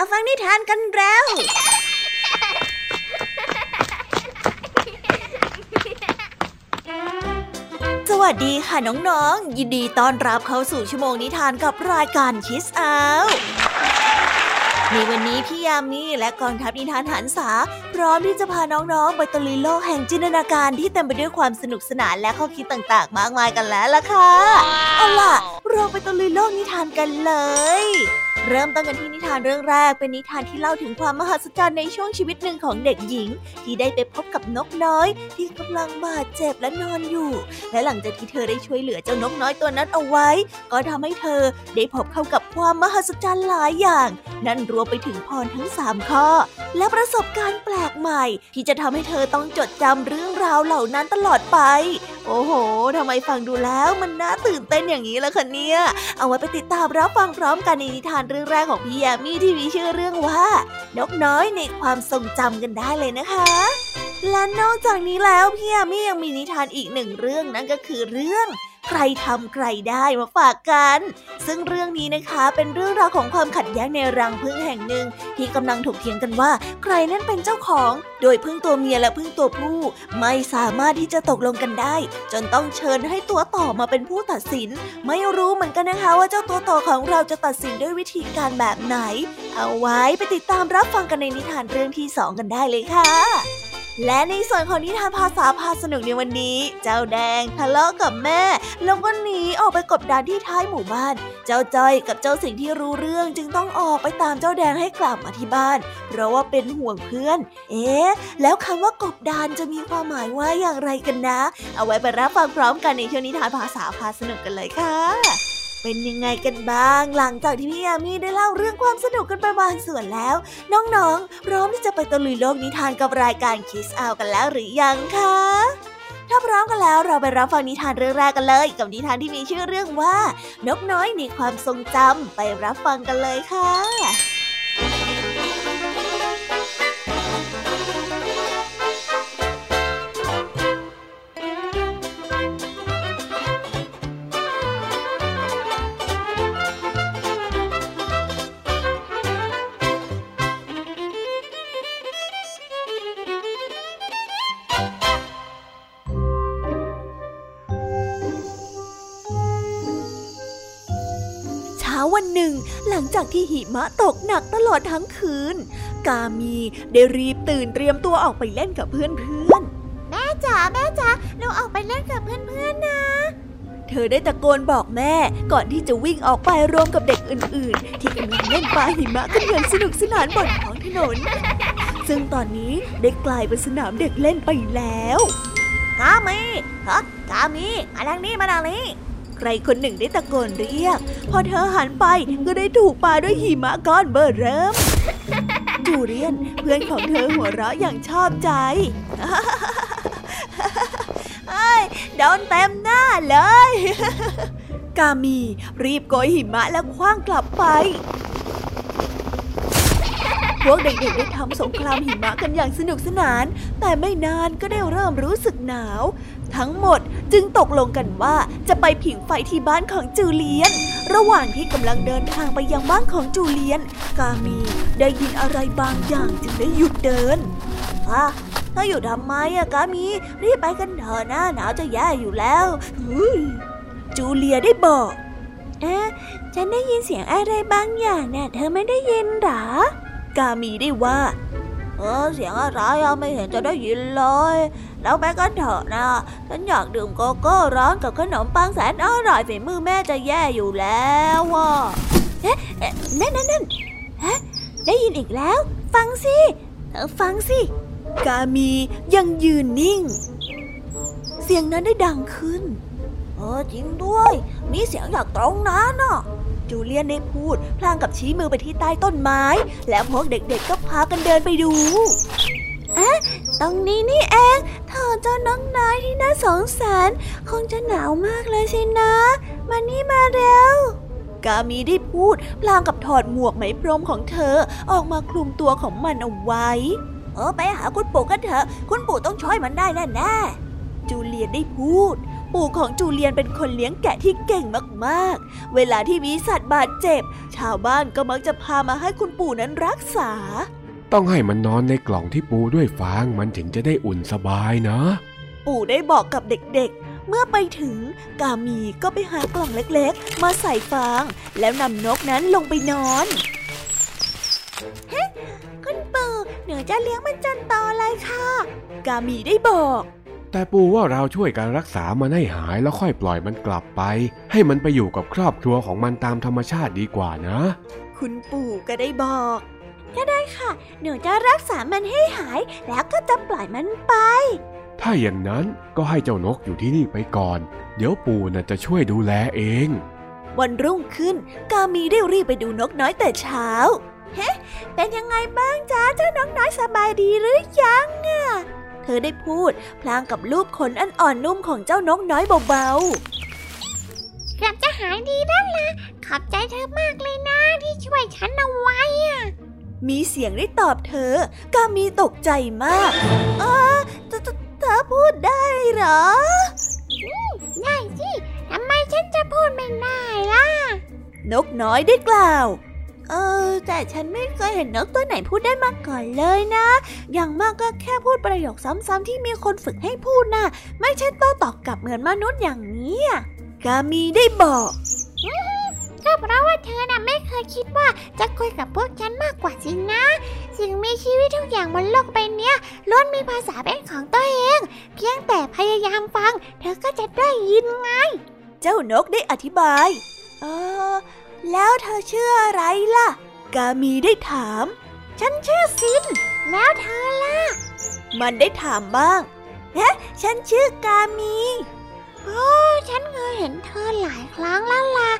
าฟังนิทานกันแล้ว สวัสดีค่ะน้องๆ ยินดีต้อนรับเข้าสู่ชั่วโมงนิทานกับรายการคิสอาในวันนี้พี่ยามีและกองทัพนิทานหันษาพร้อมที่จะพาน้องๆไปตะลุยโลกแห่งจินตนาการที่เต็มไปด้วยความสนุกสนานและข้อคิดต่างๆ มากมายกันแล้วล่ะค่ะ เอาล่ะ เราไปตะลุยโลกนิทานกันเลย เริ่มต้นกันที่นิทานเรื่องแรกเป็นนิทานที่เล่าถึงความมหัศจรรย์ในช่วงชีวิตหนึ่งของเด็กหญิง ที่ได้ไปพบกับนกน้อย ที่กำลังบาดเจ็บและนอนอยู่ และหลังจากที่เธอได้ช่วยเหลือเจ้านกน้อยตัวนั้นเอาไว้ ก็ทำให้เธอได้พบเข้ากับความมหัศจรรย์หลายอย่าง นั่นรวมไปถึงพรทั้งสามข้อ และประสบการณ์แปลกใหม่ ที่จะทำให้เธอต้องจดจำเรื่องราวเหล่านั้นตลอดไป โอ้โหทำไมฟังดูแล้วมันน่าตื่นเต้นอย่างนี้ล่ะคะเนี่ยเอาไว้ไปติดตามรับฟังพร้อมกันในนิทานเรื่องแรกของพี่ยามีที่มีชื่อเรื่องว่า นกน้อยในความทรงจำกันได้เลยนะคะ และนอกจากนี้แล้วพี่ยามียังมีนิทานอีกหนึ่งเรื่องนั่นก็คือเรื่อง ใครทำใครได้มาฝากกัน ซึ่งเรื่องนี้นะคะเป็นเรื่องราวของความขัดแย้งในรังผึ้งแห่งหนึ่ง ที่กำลังถกเถียงกันว่า ใครนั่นเป็นเจ้าของ โดยพึ่งตัวเมียและพึ่งตัวผู้ ไม่สามารถที่จะตกลงกันได้ จนต้องเชิญให้ตัวต่อมาเป็นผู้ตัดสิน ไม่รู้เหมือนกันนะคะว่าเจ้าตัวต่อของเราจะตัดสินด้วยวิธีการแบบไหน เอาไว้ไปติดตามรับฟังกันในนิทานเรื่องที่สองกันได้เลยค่ะ และในส่วนของนิทานภาษาพาสนุกในวันนี้ เจ้าแดงทะเลาะกับแม่ แล้วก็หนีออกไปกบดานที่ท้ายหมู่บ้าน เจ้าจ้อยกับเจ้าสิงที่รู้เรื่องจึงต้องออกไปตามเจ้าแดงให้กลับมาที่บ้าน เพราะว่าเป็นห่วงเพื่อน เอ๊ะ แล้วคำว่ากบดานจะมีความหมายว่าอย่างไรกันนะ เอาไว้ไปรับฟังพร้อมกันในช่วงนิทานภาษาพาสนุกกันเลยค่ะ เป็นยังไงกันบ้าง หลังจากที่พี่ยามีได้เล่าเรื่องความสนุกกันไปบางส่วนแล้ว น้องๆ พร้อมที่จะไปตะลุยโลกนิทานกับรายการคิสเอากันแล้วหรือยังคะ ถ้าพร้อมกันแล้วเราไปรับฟังนิทานเรื่องแรกกันเลย กับนิทานที่มีชื่อเรื่องว่า นกน้อยในความทรงจำไปรับฟังกันเลยค่ะ ช้าวันหนึ่ง หลังจากที่หิมะตกหนักตลอดทั้งคืน กามีได้รีบตื่นเตรียมตัวออกไปเล่นกับเพื่อนๆแม่จ๋าแม่จ๋าเราออกไปเล่นกับเพื่อนๆนะ เธอได้ตะโกนบอกแม่ก่อนที่จะวิ่งออกไปรวมกับเด็กอื่น ๆ ที่กำลังเล่นปาหิมะกันอย่างสนุกสนานบนท้องถนน ซึ่งตอนนี้ได้กลายเป็นสนามเด็กเล่นไปแล้ว กามีฮะกามีมาทางนี้มาทางนี้ ใครคนหนึ่งได้ตะโกนเรียก พอเธอหันไปก็ได้ถูกปาด้วยหิมะก้อนเบอร์เริ่ม จูเลียนเพื่อนของเธอหัวเราะอย่างชอบใจเอ้ยโดนเต็มหน้าเลย กามีรีบโกยหิมะแล้วคว้างกลับไป วกเด็กๆได้ทำสงครามหิมะกันอย่างสนุกสนาน แต่ไม่นานก็ได้เริ่มรู้สึกหนาว ทั้งหมดจึงตกลงกันว่าจะไปผิงไฟที่บ้านของจูเลียน ระหว่างที่กำลังเดินทางไปยังบ้านของจูเลียน กามีได้ยินอะไรบางอย่างจึงได้หยุดเดินอะเธออยู่ทำไมอะกามี รีบไปกันเถอะนะหนาวจะแย่อยู่แล้วจูเลียได้บอกเอ๊ะฉันได้ยินเสียงอะไรบางอย่างน่ะเธอไม่ได้ยินหรอ กามีได้ว่า เออเสียงอะไรอะไม่เห็นจะได้ยินเลยเราไปกันเถอะนะฉันอยากดื่มโกโก้ร้อนกับขนมปังแสนอร่อยฝีมือแม่จะแย่อยู่แล้วว่ะเอ๊ะเอ๊ะนั่นนั่นนั่นฮะได้ยินอีกแล้ว ฟังสิเธอฟังสิกามียังยืนนิ่ง เสียงนั้นได้ดังขึ้นเออจริงด้วย มีเสียงจากตรงนั้นน่ะ จูเลียนได้พูด พลางกับชี้มือไปที่ใต้ต้นไม้ แล้วพวกเด็กๆก็พากันเดินไปดูอะตรงนี้นี่เองเธอเจ้าน้องน้อยที่น่าสงสาร คงจะหนาวมากเลยสินะ มานี่มาเร็วกามีได้พูด พลางกับถอดหมวกไหมพรมของเธอออกมาคลุมตัวของมันเอาไว้ เออไปหาคุณปู่กันเถอะ คุณปู่ต้องช่วยมันได้แน่ๆจูเลียนได้พูดพ ปู่ของจูเลียนเป็นคนเลี้ยงแกะที่เก่งมากๆ เวลาที่มีสัตว์บาดเจ็บ ชาวบ้านก็มักจะพามาให้คุณปู่นั้นรักษา ต้องให้มันนอนในกล่องที่ปูด้วยฟางมันถึงจะได้อุ่นสบายนะ ปู่ได้บอกกับเด็กๆ เมื่อไปถึงกามีก็ไปหากล่องเล็กๆ มาใส่ฟาง แล้วนำนกนั้นลงไปนอนเฮ้คุณปู่หนูจะเลี้ยงมันจนโตเลยค่ะ กามีได้บอก แต่ปูว่าเราช่วยการรักษามันให้หายแล้วค่อยปล่อยมันกลับไป ให้มันไปอยู่กับครอบครัวของมันตามธรรมชาติดีกว่านะ คุณปู่ก็ได้บอก ก็ได้ค่ะ หนูจะรักษามันให้หาย แล้วก็จะปล่อยมันไป ถ้าอย่างนั้นก็ให้เจ้านกอยู่ที่นี่ไปก่อน เดี๋ยวปู่น่ะจะช่วยดูแลเอง วันรุ่งขึ้น กามีได้รีบไปดูนกน้อยแต่เช้า เฮ้ เป็นยังไงบ้างจ๊ะเจ้านกน้อยสบายดีหรือยังอะเธอได้พูด พลางกับรูปขนอันอ่อนนุ่มของเจ้านกน้อยเบาๆเกือบจะหายดีนั่นละขอบใจเธอมากเลยนะที่ช่วยฉันเอาไว้อะมีเสียงได้ตอบเธอกามีตกใจมาก เออเธอเธอพูดได้เหรอได้สิทำไมฉันจะพูดไม่ได้ล่ะ นกน้อยได้กล่าว เออ แต่ฉันไม่เคยเห็นนกตัวไหนพูดได้มาก่อนเลยนะ อย่างมากก็แค่พูดประโยคซ้ำๆที่มีคนฝึกให้พูดนะ่ะ ไม่ใช่โต้ตอบกลับเหมือนมนุษย์อย่างนี้อะกามีได้บอกก็เพราะว่าเธอน่ะไม่เคยคิดว่าจะคุยกับพวกฉันมากกว่าสินะ สิ่งมีชีวิตทุกอย่างบนโลกใบเนี้ยล้วนมีภาษาเป็นของตัวเอง เพียงแต่พยายามฟัง เธอก็จะได้ยินไง เจ้านกได้อธิบาย เออ แล้วเธอชื่ออะไรล่ะ กามีได้ถาม ฉันชื่อซิน แล้วเธอล่ะ มันได้ถามบ้างเฮ้ฉันชื่อกามีโอ้ฉันเคยเห็นเธอหลายครั้งแล้วล่ะ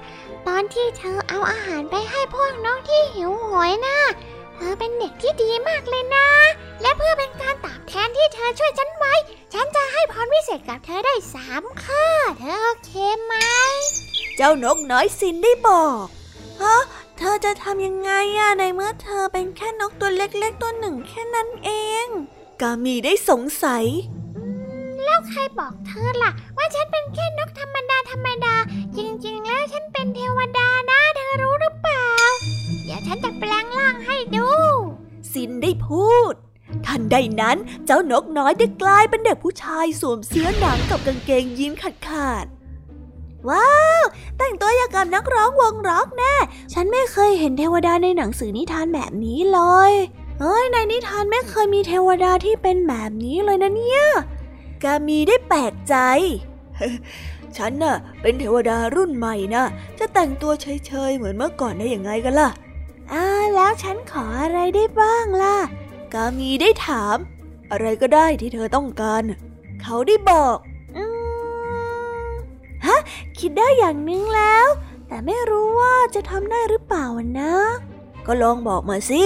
ตอนที่เธอเอาอาหารไปให้พวกน้องที่หิวโหยนะ เธอเป็นเด็กที่ดีมากเลยนะ และเพื่อเป็นการตอบแทนที่เธอช่วยฉันไว้ ฉันจะให้พรพิเศษกับเธอได้สามข้อ เธอโอเคไหม เจ้านกน้อยซินได้บอกฮะเธอจะทำยังไงอะในเมื่อเธอเป็นแค่นกตัวเล็กๆตัวหนึ่งแค่นั้นเอง กามีได้สงสัย แล้วใครบอกเธอล่ะ ว่าฉันเป็นแค่นกธรรมดาธรรมดา จริงๆ แล้วฉันเป็นเทวดานะ เธอรู้หรือเปล่า เดี๋ยวฉันจะแปลงร่างให้ดู ซินได้พูด ทันใดนั้นเจ้านกน้อยได้กลายเป็นเด็กผู้ชายสวมเสื้อหนังกับกางเกงยีนขาดขาดว้าว แต่งตัวอย่างกับนักร้องวงร็อกแน่ ฉันไม่เคยเห็นเทวดาในหนังสือนิทานแบบนี้เลยเฮ้ยในนิทานไม่เคยมีเทวดาที่เป็นแบบนี้เลยนะเนี่ย กามีได้แปลกใจ ฉันน่ะ เป็นเทวดารุ่นใหม่นะ จะแต่งตัวเฉยๆเหมือนเมื่อก่อนได้ยังไงกันล่ะ อ่าแล้วฉันขออะไรได้บ้างล่ะ กามีได้ถาม อะไรก็ได้ที่เธอต้องการ เขาได้บอกอืมฮะ คิดได้อย่างนึงแล้ว แต่ไม่รู้ว่าจะทำได้หรือเปล่านะ ก็ลองบอกมาสิ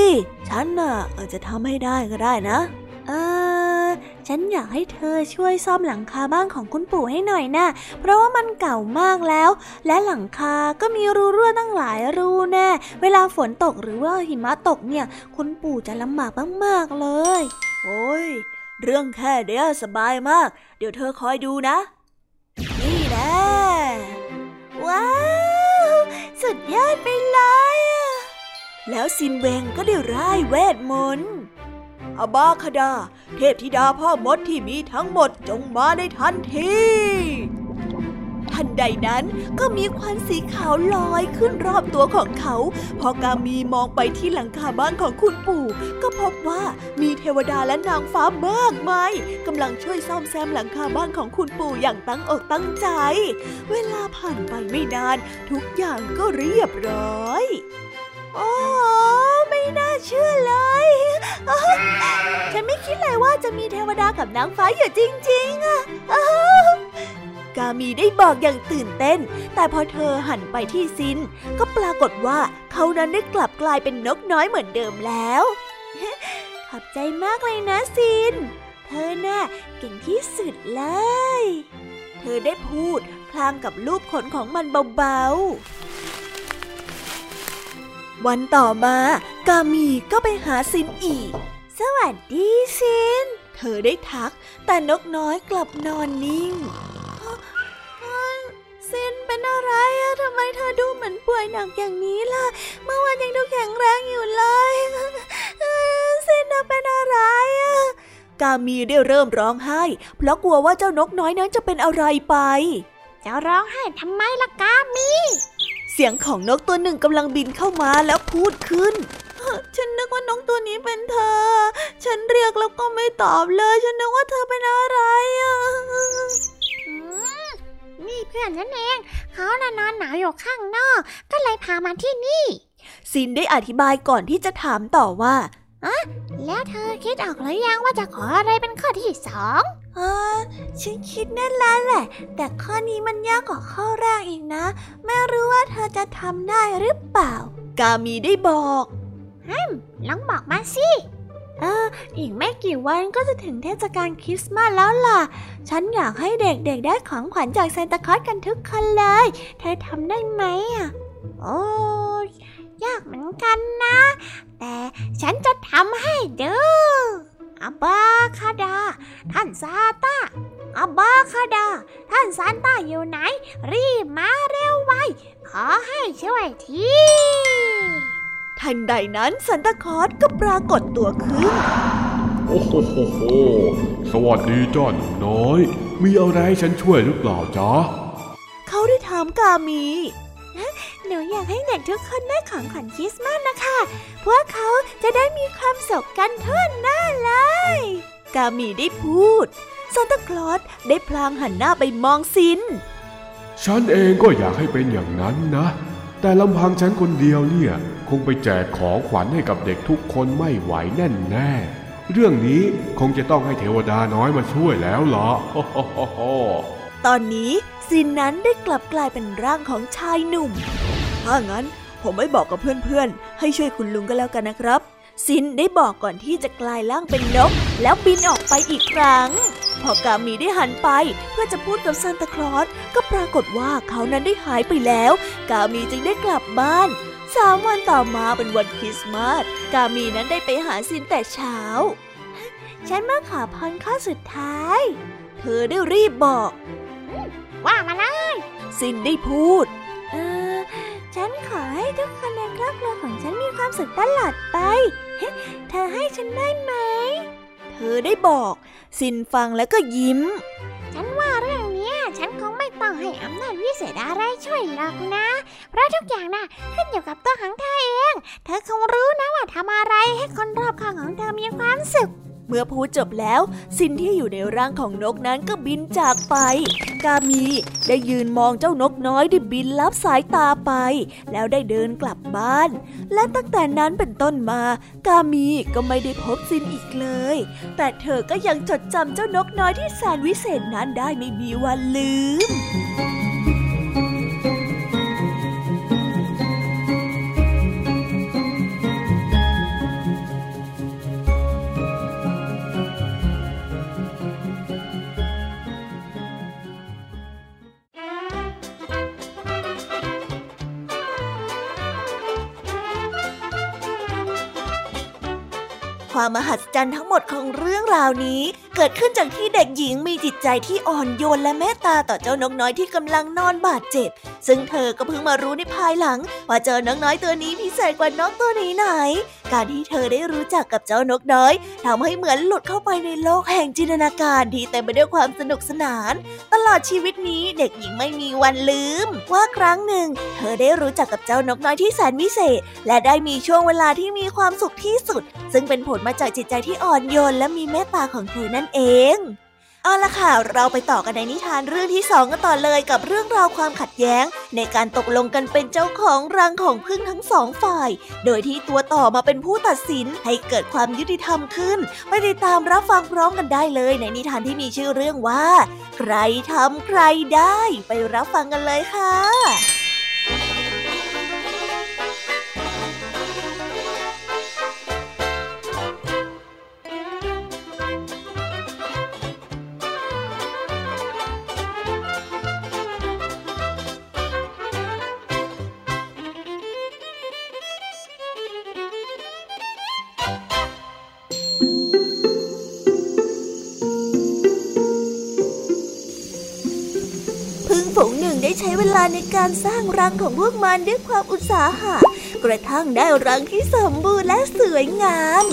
ฉันน่ะอาจจะทำให้ได้ก็ได้นะ เออ ฉันอยากให้เธอช่วยซ่อมหลังคาบ้านของคุณปู่ให้หน่อยนะเพราะว่ามันเก่ามากแล้ว และหลังคาก็มีรูรั่วตั้งหลายรูแน่เวลาฝนตกหรือว่าหิมะตกเนี่ย คุณปู่จะลำบากมากๆเลย โอ้ยเรื่องแค่เดียวสบายมาก เดี๋ยวเธอคอยดูนะ นี่แน่ว้าว สุดยอดไปเลยอะแล้วซินเวงก็ได้ร่ายเวทมนต์ อาบาคดา เทพธิดาพ่อมดที่มีทั้งหมดจงมาในทันทีทันใดนั้นก็มีควันสีขาวลอยขึ้นรอบตัวของเขา พอกามีมองไปที่หลังคาบ้านของคุณปู่ ก็พบว่ามีเทวดาและนางฟ้ามากมายกำลังช่วยซ่อมแซมหลังคาบ้านของคุณปู่อย่างตั้งอกตั้งใจ เวลาผ่านไปไม่นาน ทุกอย่างก็เรียบร้อยโอ้ ไม่น่าเชื่อเลย ฉันไม่คิดเลยว่าจะมีเทวดากับนางฟ้าอยู่จริงๆอะอ้าวกามีได้บอกอย่างตื่นเต้น แต่พอเธอหันไปที่ซิน ก็ปรากฏว่าเขานั้นได้กลับกลายเป็นนกน้อยเหมือนเดิมแล้ว ขอบใจมากเลยนะซิน เธอน่ะเก่งที่สุดเลย เธอได้พูดพลางกับรูปขนของมันเบาๆ วันต่อมากามีก็ไปหาซินอีก สวัสดีซิน เธอได้ทัก แต่นกน้อยกลับนอนนิ่งเป็นอะไรอะทำไมเธอดูเหมือนป่วยหนักอย่างนี้ล่ะ เมื่อวานยังดูแข็งแรงอยู่เลยซินเป็นอะไรอะกามีได้เริ่มร้องไห้ เพราะกลัวว่าเจ้านกน้อยนั้นจะเป็นอะไรไป จะร้องไห้ทำไมล่ะกามี เสียงของนกตัวหนึ่งกำลังบินเข้ามาแล้วพูดขึ้น ฉันนึกว่านกตัวนี้เป็นเธอ ฉันเรียกแล้วก็ไม่ตอบเลย ฉันนึกว่าเธอเป็นอะไรอะนี่เพื่อนฉันเอง เขานอนหนาวอยู่ข้างนอก ก็เลยพามาที่นี่ซินได้อธิบายก่อนที่จะถามต่อว่า อะแล้วเธอคิดออกหรือยังว่าจะขออะไรเป็นข้อที่สองเออฉันคิดนั่นแล้วแหละ แต่ข้อนี้มันยากกว่าข้อแรกอีกนะ ไม่รู้ว่าเธอจะทำได้หรือเปล่า กามีได้บอกฮึมลองบอกมาสิ เออ อีกไม่กี่วันก็จะถึงเทศกาลคริสต์มาสแล้วล่ะ ฉันอยากให้เด็กๆได้ของขวัญจากซานตาคลอสกันทุกคนเลย เธอทำได้ไหมอะ โอ้ ยากเหมือนกันนะ แต่ฉันจะทำให้เด้ออับบาคาดา ท่านซาตาอับบาคาดา ท่านซานตาอยู่ไหน รีบมาเร็วไว ขอให้ช่วยทีทันใดนั้นซันตาคอสก็ปรากฏตัวขึ้น โอ้โหโหโหสวัสดีจ้าหนูน้อย มีอะไรให้ฉันช่วยหรือเปล่าจ๊ะ เขาได้ถามกามี หนูอยากให้เด็กทุกคนได้ของขวัญคริสต์มาสนะคะ พวกเขาจะได้มีความสุขกันทั่วหน้าเลย กามีได้พูดซานตาคลอสได้พลางหันหน้าไปมองซิน ฉันเองก็อยากให้เป็นอย่างนั้นนะ แต่ลำพังฉันคนเดียวเนี่ย คงไปแจกของขวัญให้กับเด็กทุกคนไม่ไหวแน่นแน่เรื่องนี้คงจะต้องให้เทวดาน้อยมาช่วยแล้วล่ะ ตอนนี้ซินนั้นได้กลับกลายเป็นร่างของชายหนุ่ม ถ้างั้นผมไม่บอกกับเพื่อนๆ ให้ช่วยคุณลุงก็แล้วกันนะครับ ซินได้บอกก่อนที่จะกลายร่างเป็นนก แล้วบินออกไปอีกครั้ง พอกามีได้หันไปเพื่อจะพูดกับซานตาคลอสก็ปรากฏว่าเขานั้นได้หายไปแล้ว กามีจึงได้กลับบ้านสามวันต่อมาเป็นวันคริสต์มาสกามีนั้นได้ไปหาซินแต่เช้า ฉันมาขอพรข้อสุดท้าย เธอได้รีบบอก ว่ามาเลย ซินได้พูด เออ ฉันขอให้ทุกคนในครอบครัวของฉันมีความสุขตลอดไป เธอให้ฉันได้ไหม เธอได้บอก ซินฟังแล้วก็ยิ้ม ฉันว่าเรื่องนี้ฉันคงไม่ต้องให้อำนาจวิเศษอะไรช่วยหรอกนะ เพราะทุกอย่างนะ่ะขึ้นอยู่กับตัวของเธอเอง เธอคงรู้นะว่าทำอะไรให้คนรอบข้างของเธอมีความสุขเมื่อพูดจบแล้ว สิ่นที่อยู่ในร่างของนกนั้นก็บินจากไป กามีได้ยืนมองเจ้านกน้อยที่บินลับสายตาไป แล้วได้เดินกลับบ้าน และตั้งแต่นั้นเป็นต้นมา กามีก็ไม่ได้พบสินอีกเลย แต่เธอก็ยังจดจำเจ้านกน้อยที่แสนวิเศษนั้นได้ไม่มีวันลืม ความมหัศจรรย์ทั้งหมดของเรื่องราวนี้เกิดขึ้นจากที่เด็กหญิงมีจิตใจที่อ่อนโยนและเมตตาต่อเจ้านกน้อยที่กำลังนอนบาดเจ็บ ซึ่งเธอก็เพิ่งมารู้ในภายหลัง ว่าเจ้านกน้อยตัวนี้พิเศษกว่านกตัวนี้ไหน การที่เธอได้รู้จักกับเจ้านกน้อยทำให้เหมือนหลุดเข้าไปในโลกแห่งจินตนาการที่เต็มไปด้วยความสนุกสนาน ตลอดชีวิตนี้เด็กหญิงไม่มีวันลืม ว่าครั้งหนึ่ง เธอได้รู้จักกับเจ้านกน้อยที่แสนวิเศษ และได้มีช่วงเวลาที่มีความสุขที่สุด ซึ่งเป็นผลมาจากจิตใจที่อ่อนโยนและมีเมตตาของเธอนั่นเอง เอาละค่ะ เราไปต่อกันในนิทานเรื่องที่สองกันต่อเลยกับเรื่องราวความขัดแย้ง ในการตกลงกันเป็นเจ้าของรังของพึ่งทั้งสองฝ่าย โดยที่ตัวต่อมาเป็นผู้ตัดสินให้เกิดความยุติธรรมขึ้น ไปติดตามรับฟังพร้อมกันได้เลยในนิทานที่มีชื่อเรื่องว่า ใครทำใครได้ ไปรับฟังกันเลยค่ะ เวลาในการสร้างรังของพวกมันด้วยความอุตสาหะ กระทั่งได้รังที่สมบูรณ์และสวยงาม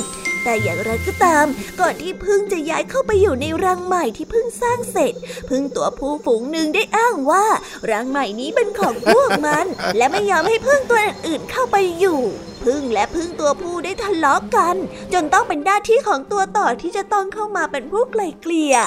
แต่อย่างไรก็ตาม ก่อนที่พึ่งจะย้ายเข้าไปอยู่ในรังใหม่ที่พึ่งสร้างเสร็จ พึ่งตัวผู้ฝูงหนึ่งได้อ้างว่า รังใหม่นี้เป็นของพวกมัน และไม่ยอมให้พึ่งตัวอื่นๆเข้าไปอยู่พึ่งและพึ่งตัวผู้ได้ทะเลาะกัน จนต้องเป็นหน้าที่ของตัวต่อที่จะต้องเข้ามาเป็นผู้ไกล่เกลี่ย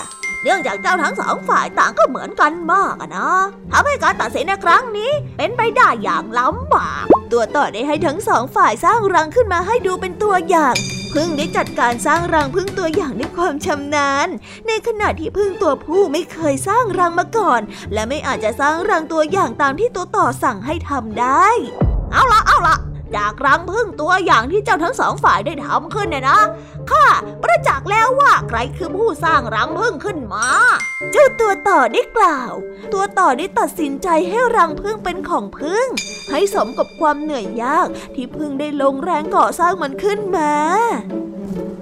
เนื่องจากเจ้าทั้งสองฝ่ายต่างก็เหมือนกันมากนะทำให้การตัดสินในครั้งนี้เป็นไปได้อย่างลำบาก ตัวต่อได้ให้ทั้งสองฝ่ายสร้างรังขึ้นมาให้ดูเป็นตัวอย่างพึ่งได้จัดการสร้างรังพึ่งตัวอย่างด้วยความชำนาญ ในขณะที่พึ่งตัวผู้ไม่เคยสร้างรังมาก่อน และไม่อาจจะสร้างรังตัวอย่างตามที่ตัวต่อสั่งให้ทำได้ เอาละเอาละ จากรังพึ่งตัวอย่างที่เจ้าทั้งสองฝ่ายได้ทำขึ้นเนี่ยนะข้าประจักษ์แล้วว่าใครคือผู้สร้างรังพึ่งขึ้นมา เจ้าตัวต่อได้กล่าว ตัวต่อได้ตัดสินใจให้รังพึ่งเป็นของพึ่ง ให้สมกับความเหนื่อยยากที่พึ่งได้ลงแรงก่อสร้างมันขึ้นมาอ่า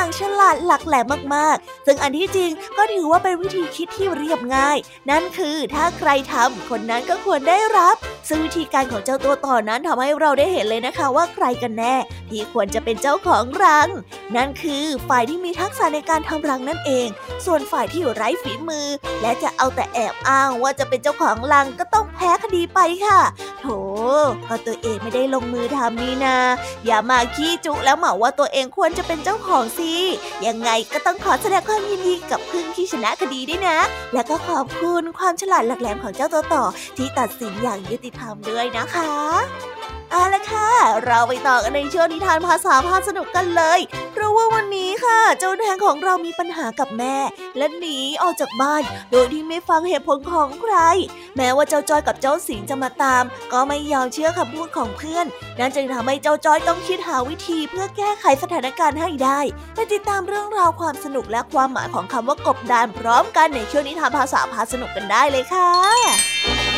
อย่างฉลาดหลักแหลมมากๆ ซึ่งอันที่จริงก็ถือว่าเป็นวิธีคิดที่เรียบง่าย นั่นคือถ้าใครทำคนนั้นก็ควรได้รับ ซึ่งวิธีการของเจ้าตัวต่อนั้นทำให้เราได้เห็นเลยนะคะว่าใครกันแน่ ที่ควรจะเป็นเจ้าของรัง นั่นคือฝ่ายที่มีทักษะในการทำรังนั่นเอง ส่วนฝ่ายที่ไร้ฝีมือ และจะเอาแต่แอบอ้างว่าจะเป็นเจ้าของรังก็ต้องแพ้คดีไปค่ะ โถก็ตัวเองไม่ได้ลงมือทำนี่นา อย่ามาขี้จุแล้วเหมาว่าตัวเองควรจะเป็นเจ้าของสิยังไงก็ต้องขอแสดงความยินดีกับพึ่งที่ชนะคดีด้วยนะ และก็ขอบคุณความฉลาดหลักแหลมของเจ้าตัวต่อที่ตัดสินอย่างยุติธรรมด้วยนะคะเอาละค่ะ เราไปต่อกันในช่วงนิทานภาษาพาสนุกกันเลย เพราะว่าวันนี้ค่ะ เจ้าแดงของเรามีปัญหากับแม่ และหนีออกจากบ้าน โดยที่ไม่ฟังเหตุผลของใคร แม้ว่าเจ้าจอยกับเจ้าสิงจะมาตาม ก็ไม่ยอมเชื่อคำพูดของเพื่อน นั่นจึงทำให้เจ้าจอยต้องคิดหาวิธีเพื่อแก้ไขสถานการณ์ให้ได้ไปติดตามเรื่องราวความสนุกและความหมายของคำว่ากบดานพร้อมกันในช่วงนิทานภาษาพาสนุกกันได้เลยค่ะ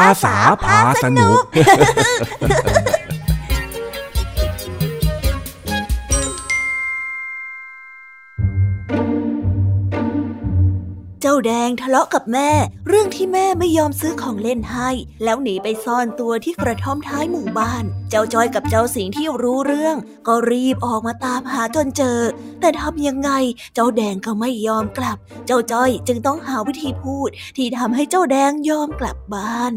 าษาพาสนุก เจ้าแดงทะเลาะกับแม่ เรื่องที่แม่ไม่ยอมซื้อของเล่นให้ แล้วหนีไปซ่อนตัวที่กระท่อมท้ายหมู่บ้าน เจ้าจอยกับเจ้าสิงที่รู้เรื่อง ก็รีบออกมาตามหาจนเจอ แต่ทำยังไงเจ้าแดงก็ไม่ยอมกลับ เจ้าจ้อยจึงต้องหาวิธีพูด ที่ทำให้เจ้าแดงยอมกลับบ้าน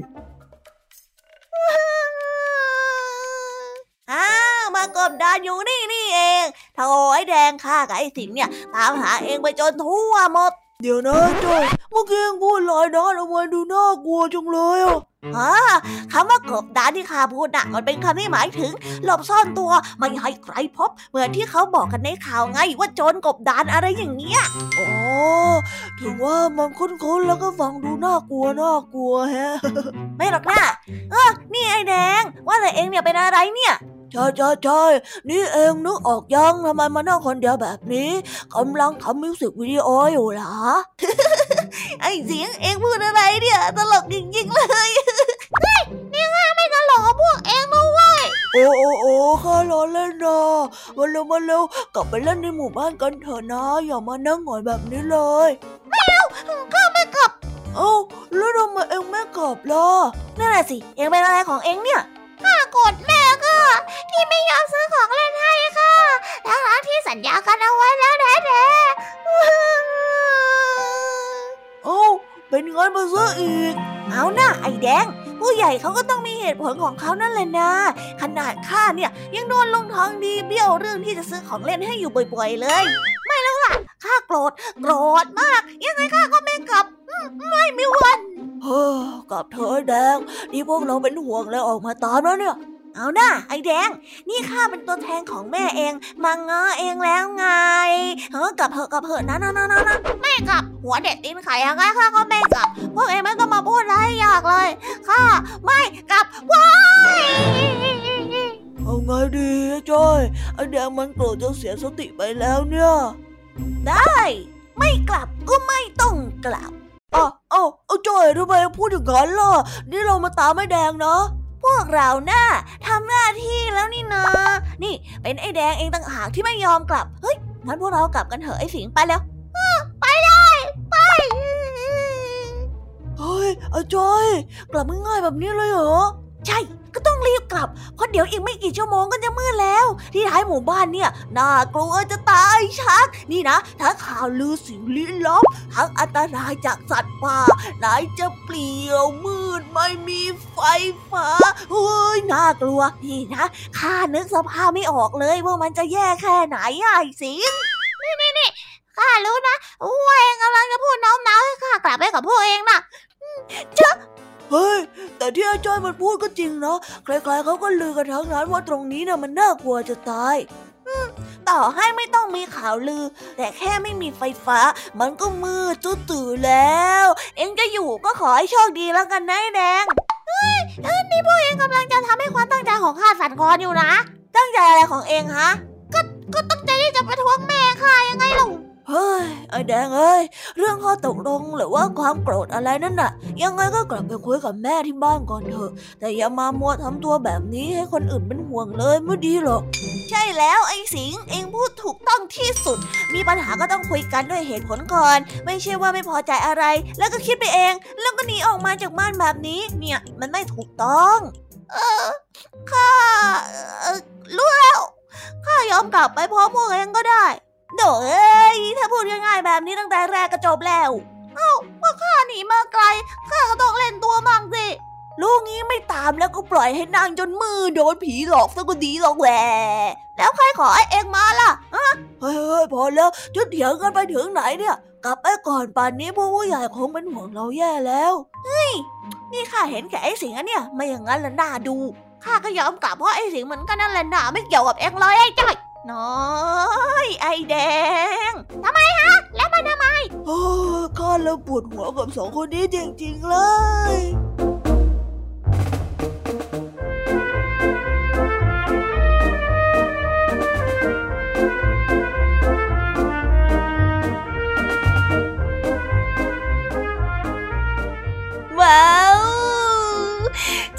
อ้าวมากบดานอยู่นี่นี่เองโถไอ้แดงข้ากับไอ้สิงห์เนี่ยตามหาเองไปจนทั่วหมด เดี๋ยวนะจอยเมื่อกี้ยังพูดลอยนะทำไมดูน่ากลัวจังเลยอะ ฮะคำว่ากบดานที่ข้าพูดน่ะ มันเป็นคำที่หมายถึง หลบซ่อนตัวไม่ให้ใครพบ เหมือนที่เขาบอกกันในข่าวไงว่าโจรกบดานอะไรอย่างเงี้ยอ๋อถือว่ามันคุ้นๆแล้วก็ฟังดูน่ากลัวน่ากลัวแฮะ ไม่หรอกนะเออนี่ไอ้แดง ว่าแต่เองเนี่ยเป็นอะไรเนี่ยใช่ใช่ใช่นี่เองนึกออกยังทำไมมานั่งคนเดียวแบบนี้กำลังทำมิวสิกวิดีโออยู่เหรอไอ้เสียงเองพูดอะไรเนี่ยตลกจริงๆเลยไม่ตลกกับพวกเองนะเว้ยโอ้โอ้โอ้ข้าล้อเล่นนะมาเร็วมาเร็วกลับไปเล่นในหมู่บ้านกันเถอะนะ อย่ามานั่งหงอยแบบนี้เลยข้าไม่กลับเอ้าแล้วทำไมเองไม่กลับล่ะนั่นแหละสิเองเป็นอะไรของเองเนี่ยข้ากดแม่ค่ะที่ไม่ยอมซื้อของเล่นให้ค่ะทั้งๆที่สัญญากันเอาไว้แล้วแท้ๆ เอ้าเป็นงั้นมาซะอีก เอาหน้าไอ้แดง ผู้ใหญ่เขาก็ต้องมีเหตุผลของเขานั่นแหละนะ ขนาดข้าเนี่ยยังโดนลุงทองดีเบี้ยวเรื่องที่จะซื้อของเล่นให้อยู่บ่อยๆเลย ไม่แล้วล่ะข้าโกรธโกรธมาก ยังไงข้าก็ไม่กลับ ไม่มีวันเฮ้อกับเธอแดงนี่พวกเราเป็นห่วงแล้วออกมาตามแล้วเนี่ย เอาหน้าไอ้แดง นี่ข้าเป็นตัวแทนของแม่เอง มาง้อเองแล้วไงเฮ้กลับเถอะกลับเถอะนะนะนะนะนะไม่กลับ หัวเด็ดตีนไข่ยังไงข้าก็ไม่กลับ พวกเองไม่ต้องมาพูดอะไรยากเลยข้าไม่กลับว้ายเอาไงดีจ้อยไอ้แดงมันโกรธจนเสียสติไปแล้วเนี่ย ได้ ไม่กลับก็ไม่ต้องกลับอ้าวอ้าวเอาจ้อยทำไมพูดอย่างนั้นล่ะ นี่เรามาตามไอ้แดงนะ พวกเราน่ะทำหน้าที่แล้วนี่นะ นี่เป็นไอ้แดงเองต่างหากที่ไม่ยอมกลับ เฮ้ยงั้นพวกเรากลับกันเถอะไอ้สิงไปแล้วอ้อไปเลยไปเฮ้ยไอ้จ้อย กลับง่ายๆแบบนี้เลยเหรอ ใช่ ก็ต้องรีบกลับ เพราะเดี๋ยวอีกไม่กี่ชั่วโมงก็จะมืดแล้ว ที่ท้ายหมู่บ้านเนี่ยน่ากลัวจะตายชัก นี่นะทั้งข่าวลือสิ่งลี้ลับทั้งอันตรายจากสัตว์ป่าไหนจะเปลี่ยวมืดไม่มีไฟฟ้าเฮ้ยน่ากลัวนี่นะข้านึกสภาพไม่ออกเลยว่ามันจะแย่แค่ไหนไอ้สิงนี่นี่นี่ข้ารู้นะว่าเองกำลังจะพูดโน้มน้าวให้ข้ากลับไปกับพวกเองนะเเฮ้ย แต่ที่ไอ้จ้อยมันพูดก็จริงเนาะใครๆเขาก็ลือกันทั้งนั้นว่าตรงนี้เนี่ยมันน่ากลัวจะตายต่อให้ไม่ต้องมีข่าวลือ แต่แค่ไม่มีไฟฟ้า มันก็มืดจุตื่อแล้ว เอ็งจะอยู่ก็ขอให้โชคดีแล้วกันนะแดงเฮ้ยนี่พวกเองกำลังจะทำให้ความตั้งใจของข้าสั่นคลอนอยู่นะ ตั้งใจอะไรของเองฮะ ก็ก็ตั้งใจ อ้แดงเอ้ยเรื่องข้อตกลงหรือว่าความโกรธอะไรนั่นน่ะ ยังไงก็กลับไปคุยกับแม่ที่บ้านก่อนเถอะ แต่อย่ามามัวทำตัวแบบนี้ให้คนอื่นเป็นห่วงเลยไม่ดีหรอก ใช่แล้วไอ้สิงเองพูดถูกต้องที่สุด มีปัญหาก็ต้องคุยกันด้วยเหตุผลก่อน ไม่ใช่ว่าไม่พอใจอะไร แล้วก็คิดไปเอง แล้วก็หนีออกมาจากบ้านแบบนี้ เนี่ยมันไม่ถูกต้อง เออข้ารู้แล้วข้ายอมกลับไปพร้อมพวกเองก็ได้ โดเอ้ยถ้าพูดง่ายๆแบบนี้ตั้งแต่แรกก็จบแล้ว เอ้าก็ข้าหนีมาไกลข้าก็ต้องเล่นตัวมั่งสิลูกนี้ไม่ตามแล้วก็ปล่อยให้นางจนมือโดนผีหลอกซะก็ดีหรอกแหละแล้วใครขอให้เองมาล่ะฮ้ยเฮ้ยพอแล้วจะเถียงกันไปถึงไหนเนี่ย กลับไปก่อนป่านนี้พวกผู้ใหญ่คงเป็นห่วงเราแย่แล้วเฮ้ยนี่ข้าเห็นแค่ไอ้สิงห์เนี่ย ไม่อย่างนั้นละน่าดูข้าก็ยอมกลับเพราะไอ้สิงห์เหมือนกันนั่นแหละน่าไม่เกี่ยวกับเองเลยไอ้จ้อย น้อย ไอแดงทำไมฮะ แล้วมันทำไมโอ้ข้าเริ่มปวดหัวกับสองคนนี้จริงๆเลย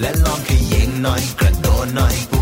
และลองขยิงหน่อยกระโดดหน่อย